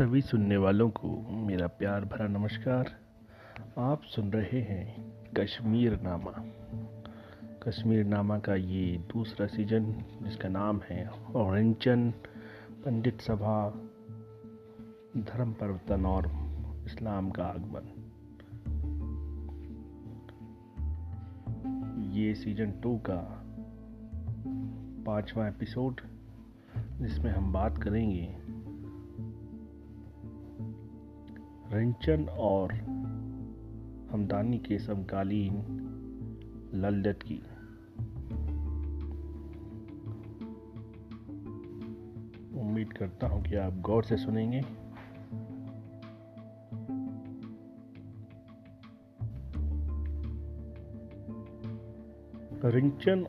सभी सुनने वालों को मेरा प्यार भरा नमस्कार। आप सुन रहे हैं कश्मीर नामा कश्मीर नामा का ये दूसरा सीज़न जिसका नाम है औरंचन पंडित सभा धर्म परिवर्तन और इस्लाम का आगमन। ये सीज़न टू का पांचवा एपिसोड जिसमें हम बात करेंगे रंचन और हमदानी के समकालीन ललदत की। उम्मीद करता हूँ कि आप गौर से सुनेंगे। रिंचन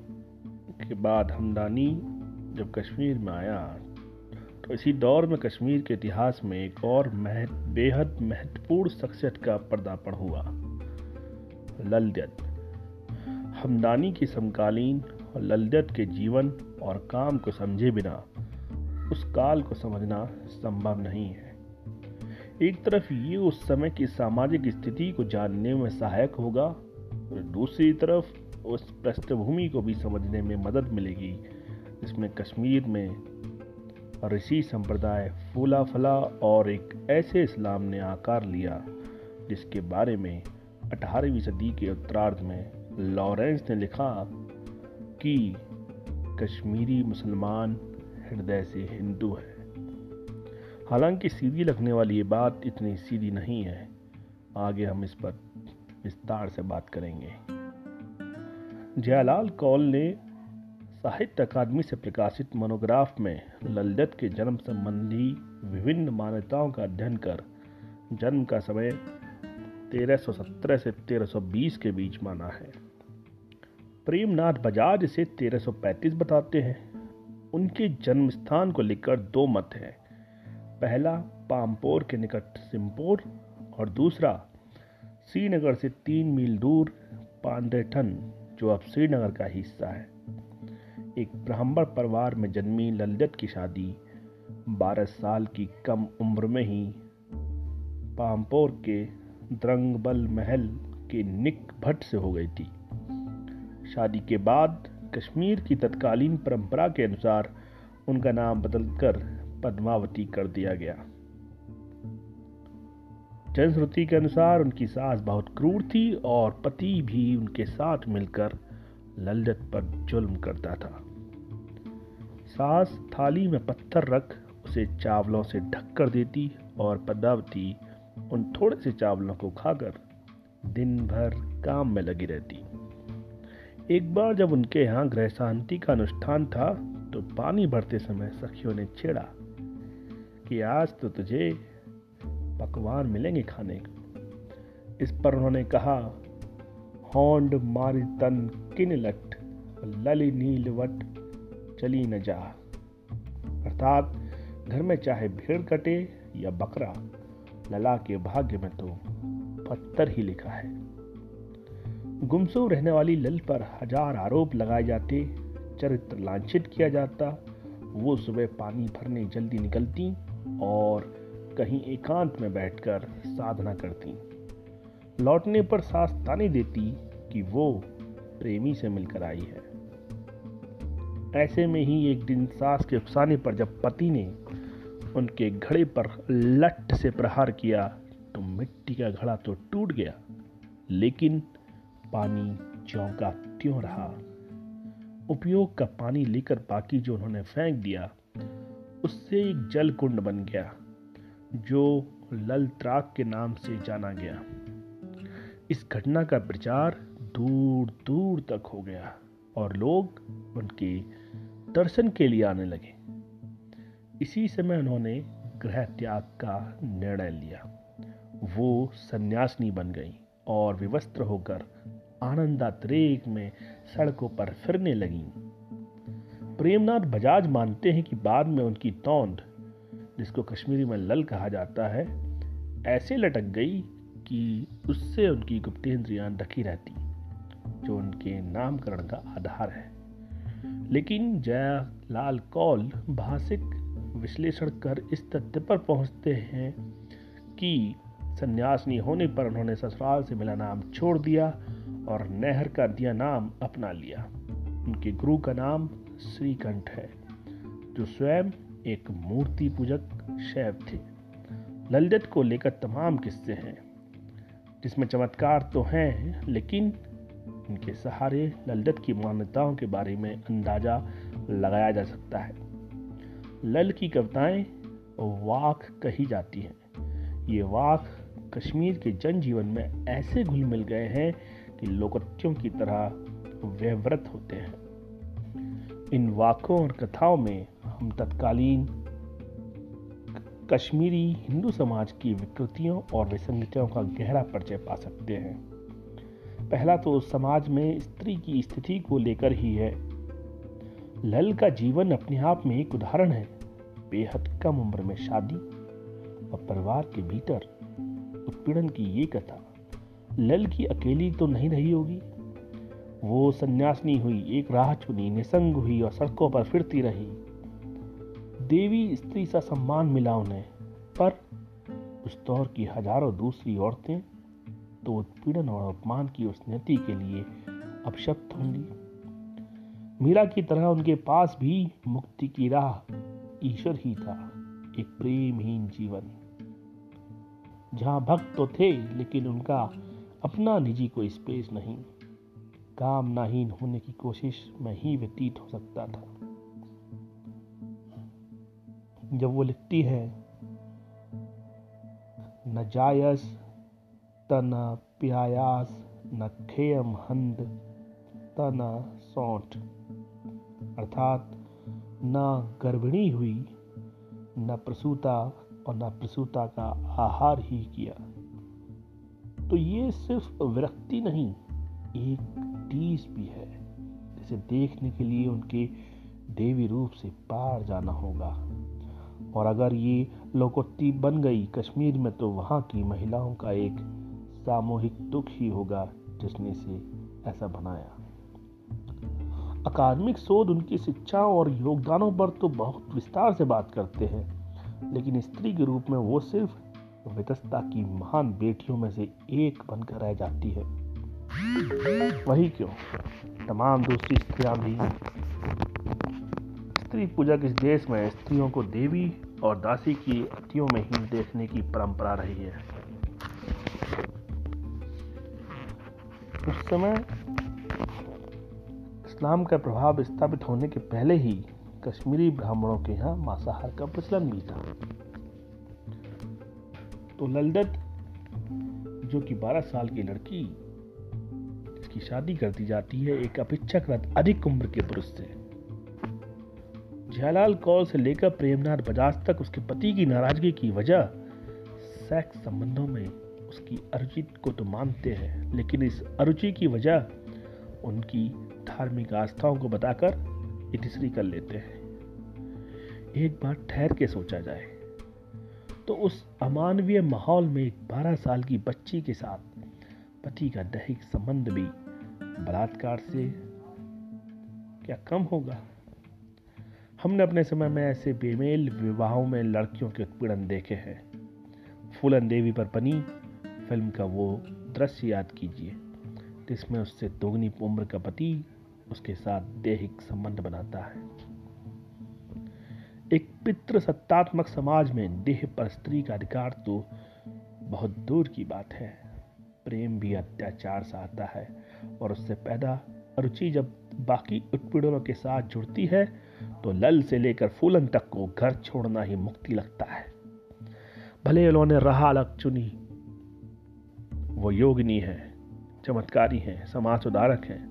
के बाद हमदानी जब कश्मीर में आया तो इसी दौर में कश्मीर के इतिहास में एक और महत, बेहद महत्वपूर्ण शख्सियत का पर्दापण हुआ। ललदत हमदानी की समकालीन और ललदत के जीवन और काम को समझे बिना उस काल को समझना संभव नहीं है। एक तरफ़ ये उस समय की सामाजिक स्थिति को जानने में सहायक होगा और दूसरी तरफ़ उस पृष्ठभूमि को भी समझने में मदद मिलेगी इसमें कश्मीर में ऋषि संप्रदाय फूला फला और एक ऐसे इस्लाम ने आकार लिया, जिसके बारे में 18वीं सदी के उत्तरार्ध में लॉरेंस ने लिखा कि कश्मीरी मुसलमान हृदय से हिंदू है। हालाँकि सीधी लगने वाली ये बात इतनी सीधी नहीं है। आगे हम इस पर विस्तार से बात करेंगे। जयालाल कौल ने साहित्य अकादमी से प्रकाशित मोनोग्राफ में ललित के जन्म संबंधी विभिन्न मान्यताओं का अध्ययन कर, जन्म का समय 1317 से 1320 के बीच माना है। प्रेमनाथ बजाज इसे 1335 बताते हैं। उनके जन्म स्थान को लेकर दो मत हैं। पहला, पामपोर के निकट सिमपोर और दूसरा, श्रीनगर से तीन मील दूर पांडेठन, जो अब श्रीनगर का हिस्सा है। एक ब्राह्मण परिवार में जन्मी ललित की शादी। 12 साल की कम उम्र में ही पामपोर के द्रंगबल महल के निक भट्ट से हो गई थी। शादी के बाद कश्मीर की तत्कालीन परंपरा के अनुसार उनका नाम बदलकर पद्मावती कर दिया गया। जनश्रुति के अनुसार उनकी सास बहुत क्रूर थी और पति भी उनके साथ मिलकर ललित पर जुल्म करता था। सास थाली में पत्थर रख उसे चावलों से ढक कर देती और पद्मावती उन थोड़े से चावलों को खाकर दिन भर काम में लगी रहती। एक बार जब उनके यहाँ गृह शांति का अनुष्ठान था तो पानी भरते समय सखियों ने छेड़ा कि आज तो तुझे पकवान मिलेंगे खाने। को इस पर उन्होंने कहा होंड मारी तन किन लट, लली नील वट चली न जा। अर्थात घर में चाहे भेड़ कटे या बकरा, लला के भाग्य में तो पत्थर ही लिखा है। गुमसू रहने वाली लल पर हज़ार आरोप लगाए जाते, चरित्र लांछित किया जाता, वो सुबह पानी भरने जल्दी निकलती और कहीं एकांत में बैठकर साधना करती। लौटने पर सास ताने देती कि वो प्रेमी से मिलकर आई है। ऐसे में ही एक दिन सास के उकसाने पर जब पति ने उनके घड़े पर लट से प्रहार किया तो मिट्टी का घड़ा तो टूट गया, लेकिन पानी ज्यों का त्यों रहा। उपयोग का पानी लेकर बाकी जो उन्होंने फेंक दिया, उससे एक जल कुंड बन गया, जो लल त्राक के नाम से जाना गया। इस घटना का प्रचार दूर दूर तक हो गया और लोग उनके दर्शन के लिए आने लगे। इसी समय उन्होंने गृह त्याग का निर्णय लिया। वो सन्यासिनी बन गई और विवस्त्र होकर आनंदात्रेक में सड़कों पर फिरने लगी। प्रेमनाथ बजाज मानते हैं कि बाद में उनकी तौंद, जिसको कश्मीरी में लल कहा जाता है, ऐसे लटक गई कि उससे उनकी गुप्तेंद्रियाँ ढकी रहती, जो उनके नामकरण का आधार है। लेकिन जयालाल कौल भाषिक विश्लेषण कर इस तथ्य पर पहुँचते हैं कि सन्यासनी होने पर उन्होंने ससुराल से मिला नाम छोड़ दिया और नहर का दिया नाम अपना लिया। उनके गुरु का नाम श्रीकंठ है, जो स्वयं एक मूर्ति पूजक शैव थे। ललित को लेकर तमाम किस्से हैं। जिसमें चमत्कार तो हैं, लेकिन इनके सहारे ललित की मान्यताओं के बारे में अंदाज़ा लगाया जा सकता है। लल की कविताएँ वाक कही जाती हैं। ये वाक कश्मीर के जनजीवन में ऐसे घुल मिल गए हैं कि लोकत्यों की तरह व्यवृत होते हैं। इन वाकों और कथाओं में हम तत्कालीन कश्मीरी हिंदू समाज की विकृतियों और विसंगतियों का गहरा परिचय पा सकते हैं। पहला तो समाज में स्त्री की स्थिति को लेकर ही है। लल का जीवन अपने आप में एक उदाहरण है। बेहद कम उम्र में शादी और परिवार के भीतर उत्पीड़न की ये कथा। लल की अकेली तो नहीं रही होगी। वो सन्यासनी हुई, एक राह चुनी, निसंग हुई और सड़कों पर फिरती रही। देवी स्त्री सा सम्मान मिला उन्हें, पर उस दौर की हज़ारों दूसरी औरतें तो उत्पीड़न और अपमान की उस नीति के लिए अपशब्द होंगी। मीरा की तरह उनके पास भी मुक्ति की राह ईश्वर ही था, एक प्रेमहीन जीवन। जहाँ भक्त तो थे, लेकिन उनका अपना निजी कोई स्पेस नहीं। काम नाहीन होने की कोशिश में ही व्यतीत हो सकता था। जब वो लिखती है, न जायस तन प्यायास, न खेयम हंद तन सौठ। अर्थात, न गर्भिणी हुई, न प्रसूता और न प्रसूता का आहार ही किया। तो ये सिर्फ़ विरक्ति नहीं, एक टीस भी है। जिसे देखने के लिए उनके देवी रूप से पार जाना होगा। और अगर ये लोकोत्ती बन गई कश्मीर में तो वहाँ की महिलाओं का एक सामूहिक दुख ही होगा जिसने इसे ऐसा बनाया। अकादमिक शोध उनकी शिक्षा और योगदानों पर तो बहुत विस्तार से बात करते हैं, लेकिन स्त्री के रूप में वो सिर्फ़ वितस्ता की महान बेटियों में से एक बनकर रह जाती है। वही क्यों? तमाम दूसरी स्त्रियाँ भी स्त्री पूजा के देश में स्त्रियों को देवी और दासी की अतियों में ही देखने की परंपरा रही है? उस समय इस्लाम का प्रभाव स्थापित होने के पहले ही कश्मीरी ब्राह्मणों के यहाँ मांसाहार का प्रचलन भी था। तो ललदत, जो कि 12 साल की लड़की जिसकी शादी कर दी जाती है एक अपेक्षाकृत अधिक उम्र के पुरुष से। जयलाल कौल से लेकर प्रेमनाथ बजाज तक उसके पति की नाराज़गी की वजह सेक्स संबंधों में उसकी अरुचि को तो मानते हैं, लेकिन इस अरुचि की वजह उनकी धार्मिक आस्थाओं को बताकर इतिश्री कर लेते हैं। एक बार ठहर के सोचा जाए तो उस अमानवीय माहौल में एक बारह साल की बच्ची के साथ पति का दैहिक संबंध भी बलात्कार से क्या कम होगा? हमने अपने समय में ऐसे बेमेल विवाहों में लड़कियों के उत्पीड़न देखे हैं। फूलन देवी पर बनी फ़िल्म का वो दृश्य याद कीजिए, जिसमें उससे दोगुनी उम्र का पति उसके साथ दैहिक संबंध बनाता है। एक पितृ सत्तात्मक समाज में देह पर स्त्री का अधिकार तो बहुत दूर की बात है। प्रेम भी अत्याचार सा आता है और उससे पैदा रुचि जब बाकी उत्पीड़नों के साथ जुड़ती है तो लल से लेकर फूलन तक को घर छोड़ना ही मुक्ति लगता है। भले उन्होंने राह अलग चुनी। वो योगिनी है, चमत्कारी हैं, समाज सुधारक हैं,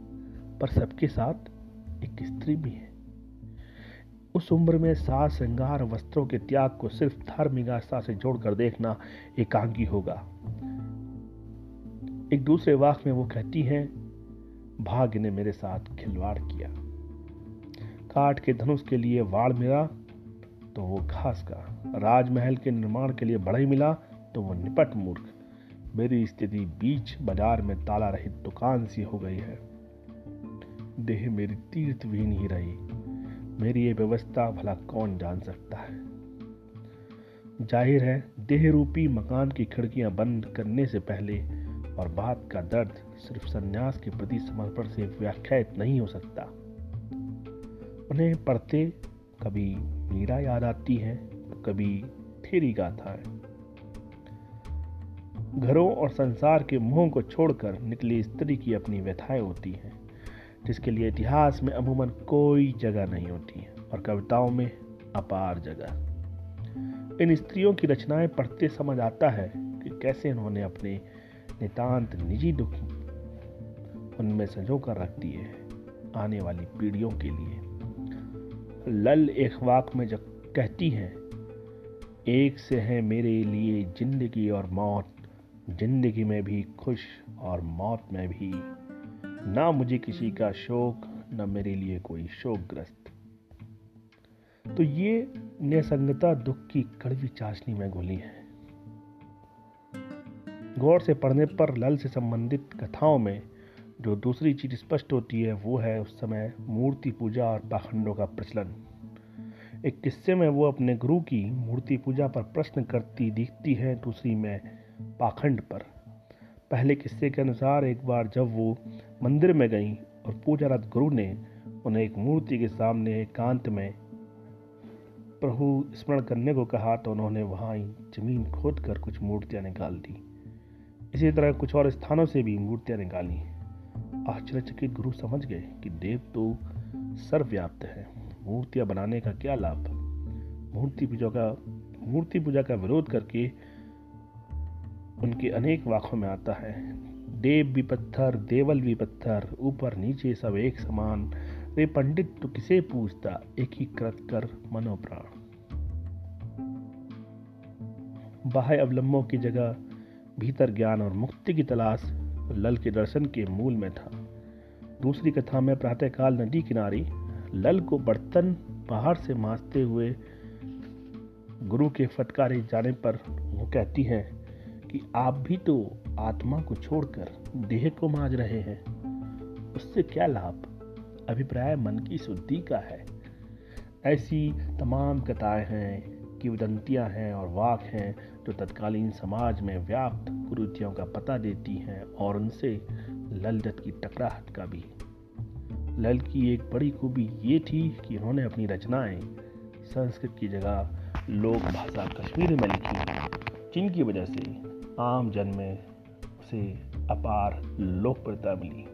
पर सबके साथ एक स्त्री भी है। उस उम्र में सास श्रृंगार वस्त्रों के त्याग को सिर्फ़ धार्मिक आस्था से जोड़कर देखना एकांगी होगा। एक दूसरे वाक में वो कहती हैं, भाग्य ने मेरे साथ खिलवाड़ किया। काट के धनुष के लिए वाड़ मिला तो वो घास का राजमहल के निर्माण के लिए बढ़ई मिला तो वो निपट मूर्ख। मेरी स्थिति बीच बाज़ार में ताला रहित दुकान सी हो गई है। देह मेरी तीर्थ भी नहीं रही। मेरी ये व्यवस्था भला कौन जान सकता है? ज़ाहिर है देह रूपी मकान की खिड़कियाँ बंद करने से पहले और बात का दर्द सिर्फ़ संन्यास के प्रति समर्पण से व्याख्यात नहीं हो सकता। उन्हें पढ़ते कभी मीरा याद आती है, कभी थेरी गाथाएँ घरों और संसार के मोह को छोड़कर निकली स्त्री की अपनी व्यथाएँ होती हैं, जिसके लिए इतिहास में अमूमन कोई जगह नहीं होती है और कविताओं में अपार जगह। इन स्त्रियों की रचनाएँ पढ़ते समझ आता है कि कैसे उन्होंने अपने नितांत निजी दुख उनमें संजो कर रख दिए आने वाली पीढ़ियों के लिए। लल एक वाक में जब कहती हैं, एक से है मेरे लिए ज़िंदगी और मौत, ज़िंदगी में भी खुश और मौत में भी। ना मुझे किसी का शोक, ना मेरे लिए कोई शोकग्रस्त। तो ये निसंगता दुख की कड़वी चाशनी में घुली है। गौर से पढ़ने पर लल से संबंधित कथाओं में जो दूसरी चीज़ स्पष्ट होती है, वो है उस समय मूर्ति पूजा और पाखंडों का प्रचलन। एक किस्से में वो अपने गुरु की मूर्ति पूजा पर प्रश्न करती दिखती है दूसरी में पाखंड पर। पहले किस्से के अनुसार एक बार जब वो मंदिर में गई और पूजारत गुरु ने उन्हें एक मूर्ति के सामने एकांत में प्रभु स्मरण करने को कहा तो उन्होंने वहाँ ही ज़मीन खोद कर कुछ मूर्तियाँ निकाल दी। इसी तरह कुछ और स्थानों से भी मूर्तियाँ निकाली। आश्चर्यचकित गुरु समझ गए कि देव तो सर्वव्याप्त है। मूर्तियाँ बनाने का क्या लाभ? मूर्ति पूजा का, मूर्ति पूजा का विरोध करके उनके अनेक वाकों में आता है। देव भी पत्थर, देवल भी पत्थर, ऊपर नीचे सब एक समान। वे पंडित तो किसे पूछता एक ही कृत कर मनोप्राण। बाह्य अवलंबों की जगह भीतर ज्ञान और मुक्ति की तलाश लल के दर्शन के मूल में था। दूसरी कथा में प्रातःकाल नदी किनारे लल को बर्तन बाहर से मांसते हुए गुरु के फटकारे जाने पर वो कहती हैं कि आप भी तो आत्मा को छोड़कर देह को मांझ रहे हैं। उससे क्या लाभ? अभिप्राय मन की शुद्धि का है। ऐसी तमाम कथाएँ हैं। किवदंतियाँ हैं और वाक हैं जो तत्कालीन समाज में व्याप्त कुरुतियों का पता देती हैं और उनसे ललदत की टकराहट का भी। लल की एक बड़ी खूबी ये थी कि उन्होंने अपनी रचनाएँ संस्कृत की जगह लोक भाषा कश्मीरी में लिखी, जिनकी वजह से आम जन में उसे अपार लोकप्रियता मिली।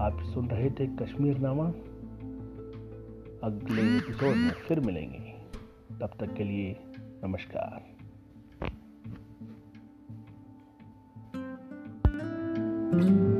आप सुन रहे थे कश्मीर नामा। अगले एपिसोड में फिर मिलेंगे। तब तक के लिए नमस्कार। Thank you.